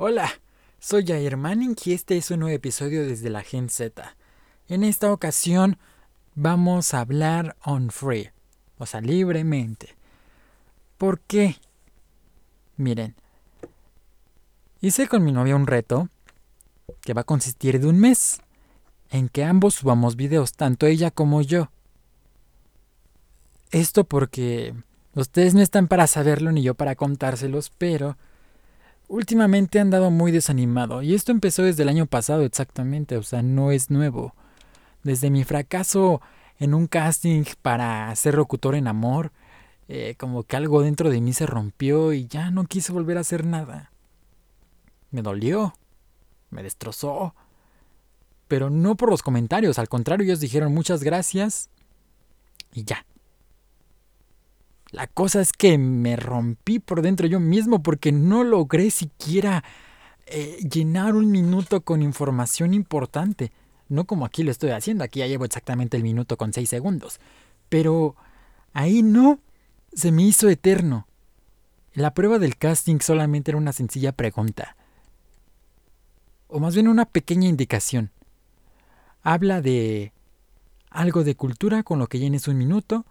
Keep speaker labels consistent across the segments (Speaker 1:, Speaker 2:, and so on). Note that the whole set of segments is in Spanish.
Speaker 1: Hola, soy Jair Manning y este es un nuevo episodio desde la Gen Z. En esta ocasión vamos a hablar on free, o sea, libremente. ¿Por qué? Miren, hice con mi novia un reto que va a consistir de un mes en que ambos subamos videos, tanto ella como yo. Esto porque ustedes no están para saberlo ni yo para contárselos, pero últimamente han dado muy desanimado. Y esto empezó desde el año pasado exactamente, o sea, no es nuevo. Desde mi fracaso en un casting para ser locutor en amor, eh, como que algo dentro de mí se rompió y ya no quise volver a hacer nada. Me dolió, me destrozó. Pero no por los comentarios, al contrario, ellos dijeron muchas gracias y ya. La cosa es que me rompí por dentro yo mismo porque no logré siquiera eh, llenar un minuto con información importante. No como aquí lo estoy haciendo, aquí ya llevo exactamente el minuto con seis segundos. Pero ahí no, se me hizo eterno. La prueba del casting solamente era una sencilla pregunta. O más bien una pequeña indicación. Habla de algo de cultura con lo que llenes un minuto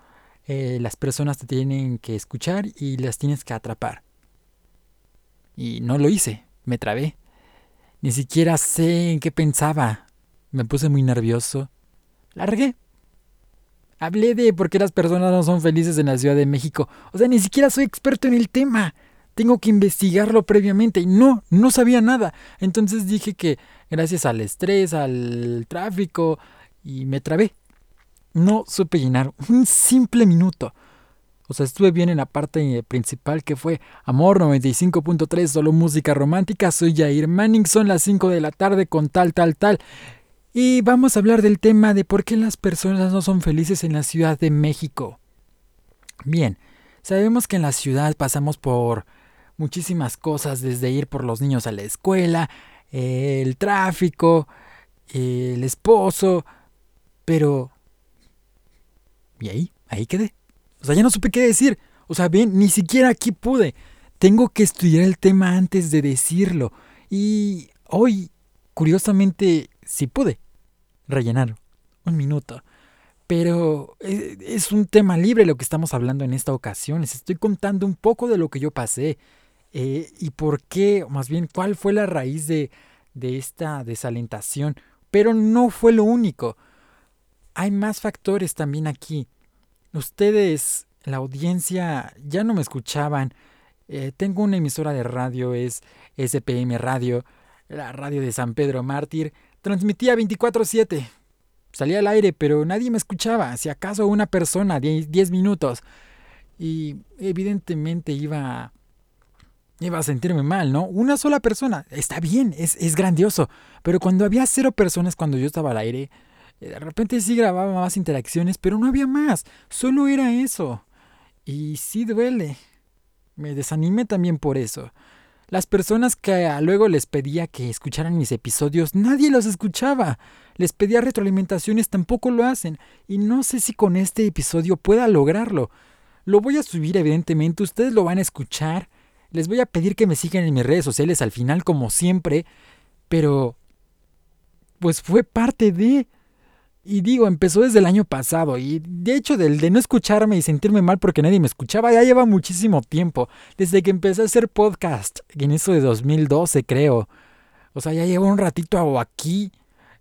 Speaker 1: eh, las personas te tienen que escuchar y las tienes que atrapar. Y no lo hice, me trabé. Ni siquiera sé en qué pensaba. Me puse muy nervioso. Largué. Hablé de por qué las personas no son felices en la Ciudad de México. O sea, ni siquiera soy experto en el tema. Tengo que investigarlo previamente. Y no, no sabía nada. Entonces dije que gracias al estrés, al tráfico, y me trabé no supe llenar un simple minuto. O sea, estuve bien en la parte principal que fue Amor 95.3, solo música romántica. Soy Jair Manning, son las 5 de la tarde con tal, tal, tal. Y vamos a hablar del tema de por qué las personas no son felices en la Ciudad de México. Bien, sabemos que en la ciudad pasamos por muchísimas cosas, desde ir por los niños a la escuela, el tráfico, el esposo, pero y ahí, ahí quedé. O sea, ya no supe qué decir. O sea, bien, ni siquiera aquí pude. Tengo que estudiar el tema antes de decirlo. Y hoy, curiosamente, sí pude rellenar un minuto. Pero eh, es un tema libre lo que estamos hablando en esta ocasión. Les estoy contando un poco de lo que yo pasé. Eh, y por qué, más bien, cuál fue la raíz de, de esta desalentación. Pero no fue lo único hay más factores también aquí. Ustedes, la audiencia, ya no me escuchaban. Eh, tengo una emisora de radio, es SPM Radio, la radio de San Pedro Mártir. Transmitía 24/7. Salía al aire, pero nadie me escuchaba. Si acaso una persona, 10 minutos. Y evidentemente iba, iba a sentirme mal, ¿no? Una sola persona. Está bien, es, es grandioso. Pero cuando había cero personas cuando yo estaba al aire, de repente sí grababa más interacciones, pero no había más. Solo era eso. Y sí duele. Me desanimé también por eso. Las personas que luego les pedía que escucharan mis episodios, nadie los escuchaba. Les pedía retroalimentaciones, tampoco lo hacen. Y no sé si con este episodio pueda lograrlo. Lo voy a subir, evidentemente, ustedes lo van a escuchar. Les voy a pedir que me sigan en mis redes sociales al final, como siempre. Pero... Pues fue parte de... Y digo, empezó desde el año pasado y de hecho del de no escucharme y sentirme mal porque nadie me escuchaba ya lleva muchísimo tiempo, desde que empecé a hacer podcast, en eso de 2012 creo. O sea, ya llevo un ratito aquí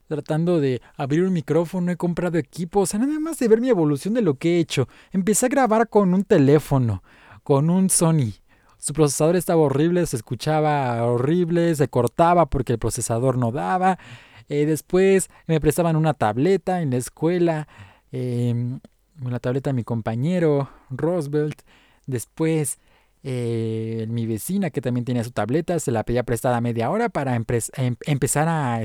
Speaker 1: tratando de abrir un micrófono, he comprado equipo, o sea, nada más de ver mi evolución de lo que he hecho. Empecé a grabar con un teléfono, con un Sony. Su procesador estaba horrible, se escuchaba horrible, se cortaba porque el procesador no daba. Eh, después me prestaban una tableta en la escuela, eh, la tableta de mi compañero Roosevelt. Después eh, mi vecina que también tenía su tableta, se la pedía prestada media hora para em, empezar a,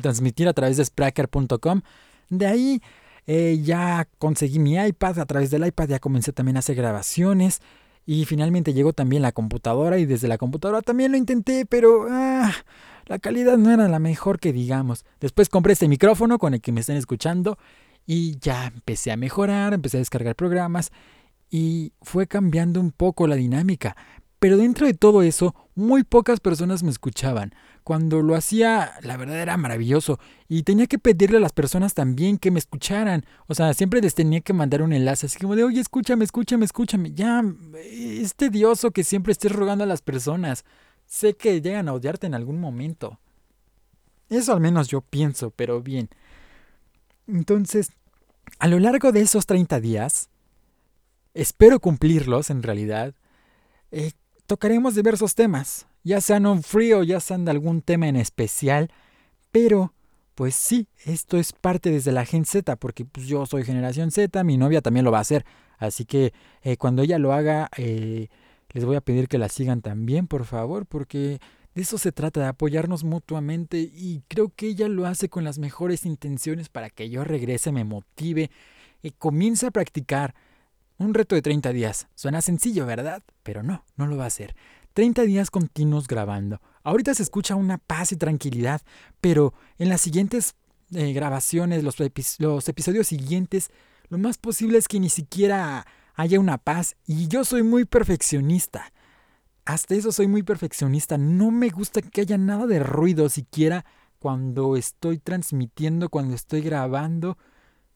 Speaker 1: transmitir a través de Spreaker.com. De ahí eh, ya conseguí mi iPad, a través del iPad ya comencé también a hacer grabaciones. Y finalmente llegó también la computadora y desde la computadora también lo intenté, pero ah, la calidad no era la mejor que digamos. Después compré este micrófono con el que me están escuchando y ya empecé a mejorar, empecé a descargar programas y fue cambiando un poco la dinámica. Pero dentro de todo eso, muy pocas personas me escuchaban. Cuando lo hacía, la verdad era maravilloso. Y tenía que pedirle a las personas también que me escucharan. O sea, siempre les tenía que mandar un enlace. Así como de, oye, escúchame, escúchame, escúchame. Ya, es tedioso que siempre estés rogando a las personas. Sé que llegan a odiarte en algún momento. Eso al menos yo pienso, pero bien. Entonces, a lo largo de esos 30 días, espero cumplirlos en realidad, eh, tocaremos diversos temas, ya sean un frío, ya sean de algún tema en especial, pero pues sí, esto es parte desde la Gen Z, porque pues, yo soy generación Z, mi novia también lo va a hacer, así que eh, cuando ella lo haga, eh, les voy a pedir que la sigan también, por favor, porque de eso se trata, de apoyarnos mutuamente y creo que ella lo hace con las mejores intenciones para que yo regrese, me motive y comience a practicar. Un reto de 30 días. Suena sencillo, ¿verdad? Pero no, no lo va a hacer. 30 días continuos grabando. Ahorita se escucha una paz y tranquilidad, pero en las siguientes eh, grabaciones, los, los episodios siguientes, lo más posible es que ni siquiera haya una paz y yo soy muy perfeccionista. Hasta eso soy muy perfeccionista. No me gusta que haya nada de ruido siquiera cuando estoy transmitiendo, cuando estoy grabando.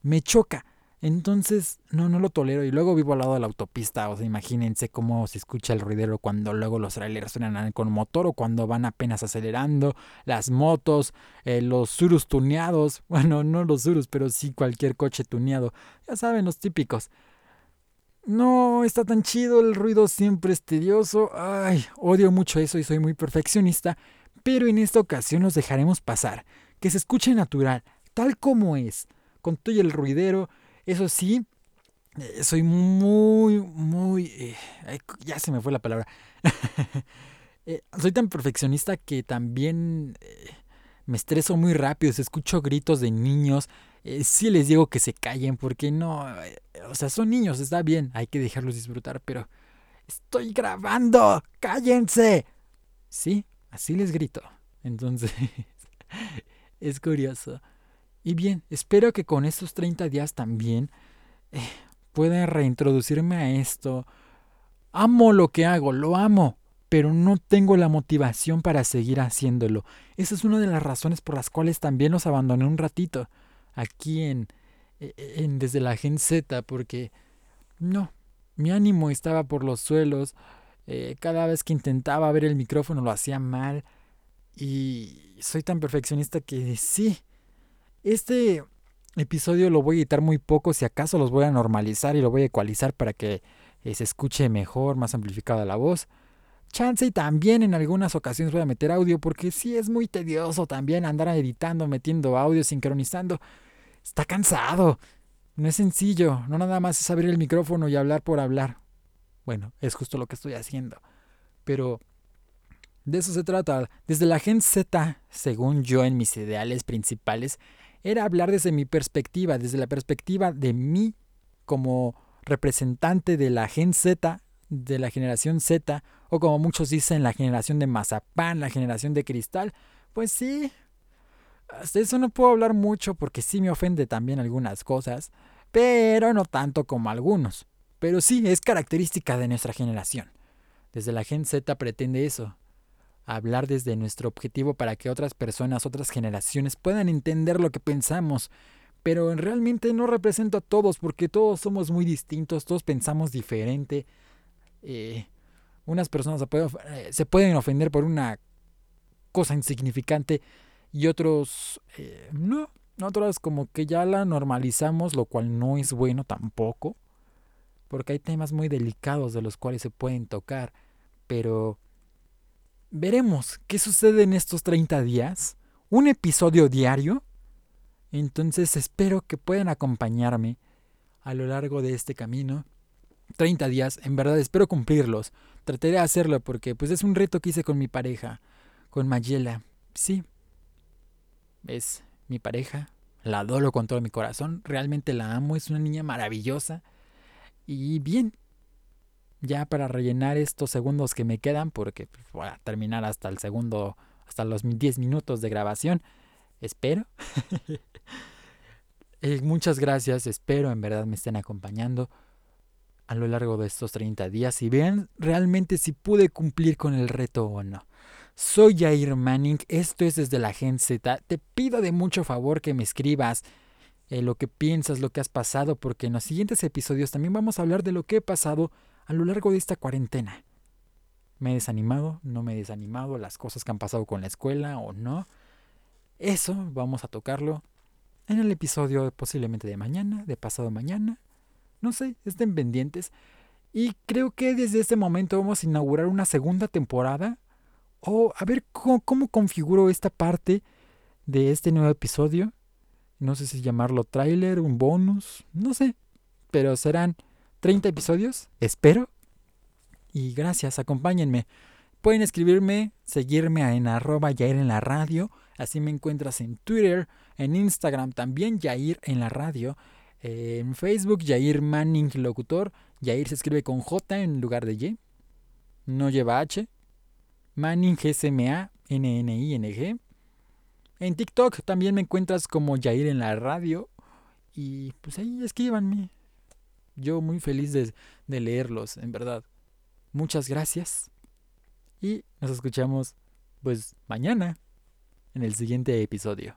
Speaker 1: Me choca. Entonces, no, no lo tolero. Y luego vivo al lado de la autopista. O sea, imagínense cómo se escucha el ruidero cuando luego los trailers suenan con motor o cuando van apenas acelerando. Las motos, eh, los surus tuneados. Bueno, no los surus, pero sí cualquier coche tuneado. Ya saben, los típicos. No está tan chido, el ruido siempre es tedioso. Ay, odio mucho eso y soy muy perfeccionista. Pero en esta ocasión nos dejaremos pasar. Que se escuche natural, tal como es. Con todo el ruidero eso sí, eh, soy muy, muy... Eh, ya se me fue la palabra. Eh, soy tan perfeccionista que también me estreso muy rápido. Si escucho gritos de niños, sí les digo que se callen porque no... o sea, son niños, está bien, hay que dejarlos disfrutar, pero... Estoy grabando, cállense. Sí, así les grito. Entonces, es curioso. Y bien, espero que con estos 30 días también eh, pueda reintroducirme a esto. Amo lo que hago, lo amo, pero no tengo la motivación para seguir haciéndolo. Esa es una de las razones por las cuales también los abandoné un ratito aquí en, e, e, en desde la Gen Z, porque no, mi ánimo estaba por los suelos. Eh, cada vez que intentaba ver el micrófono lo hacía mal. Y soy tan perfeccionista que sí, este episodio lo voy a editar muy poco, si acaso los voy a normalizar y lo voy a ecualizar para que eh, se escuche mejor, más amplificada la voz. Chance y también en algunas ocasiones voy a meter audio porque sí es muy tedioso también andar editando, metiendo audio, sincronizando. Está cansado. No es sencillo, no nada más es abrir el micrófono y hablar por hablar. Bueno, es justo lo que estoy haciendo. Pero de eso se trata. Desde la Gen Z, según yo en mis ideales principales, era hablar desde mi perspectiva, desde la perspectiva de mí como representante de la Gen Z, de la generación Z, o como muchos dicen, la generación de mazapán, la generación de cristal. Pues sí, hasta eso no puedo hablar mucho porque sí me ofende también algunas cosas, pero no tanto como algunos. Pero sí, es característica de nuestra generación. Desde la Gen Z pretende eso, hablar desde nuestro objetivo para que otras personas, otras generaciones puedan entender lo que pensamos. Pero realmente no represento a todos porque todos somos muy distintos, todos pensamos diferente. Eh, unas personas eh, se pueden, ofender por una cosa insignificante y otros eh, no. Otras como que ya la normalizamos, lo cual no es bueno tampoco. Porque hay temas muy delicados de los cuales se pueden tocar. Pero veremos qué sucede en estos 30 días. Un episodio diario. Entonces espero que puedan acompañarme a lo largo de este camino. 30 días, en verdad espero cumplirlos. Trataré de hacerlo porque pues es un reto que hice con mi pareja, con Mayela. Sí. Es mi pareja. La adoro con todo mi corazón. Realmente la amo. Es una niña maravillosa. Y bien, ya para rellenar estos segundos que me quedan, porque pues, voy a terminar hasta el segundo, hasta los 10 minutos de grabación, espero. Eh, muchas gracias, espero en verdad me estén acompañando. a lo largo de estos 30 días y vean realmente si pude cumplir con el reto o no. Soy Jair Manning, esto es desde la Gen Z. Te pido de mucho favor que me escribas eh, lo que piensas, lo que has pasado, porque en los siguientes episodios también vamos a hablar de lo que he pasado a lo largo de esta cuarentena. ¿Me he desanimado? ¿No me he desanimado? ¿Las cosas que han pasado con la escuela o no? Eso vamos a tocarlo en el episodio posiblemente de mañana, de pasado mañana. No sé, estén pendientes. Y creo que desde este momento vamos a inaugurar una segunda temporada o a ver cómo, cómo configuro esta parte de este nuevo episodio. No sé si llamarlo tráiler, un bonus, no sé. Pero serán 30 episodios, espero. Y gracias, acompáñenme. Pueden escribirme, seguirme en arroba Yair en la radio. Así me encuentras en Twitter, en Instagram también Yair en la radio. En Facebook Yair Manning Locutor. Yair se escribe con J en lugar de Y. No lleva H. Manning GSMA NNING. En TikTok también me encuentras como Yair en la radio. Y pues ahí escríbanme. Yo muy feliz de, de leerlos, en verdad. Muchas gracias. Y nos escuchamos pues mañana en el siguiente episodio.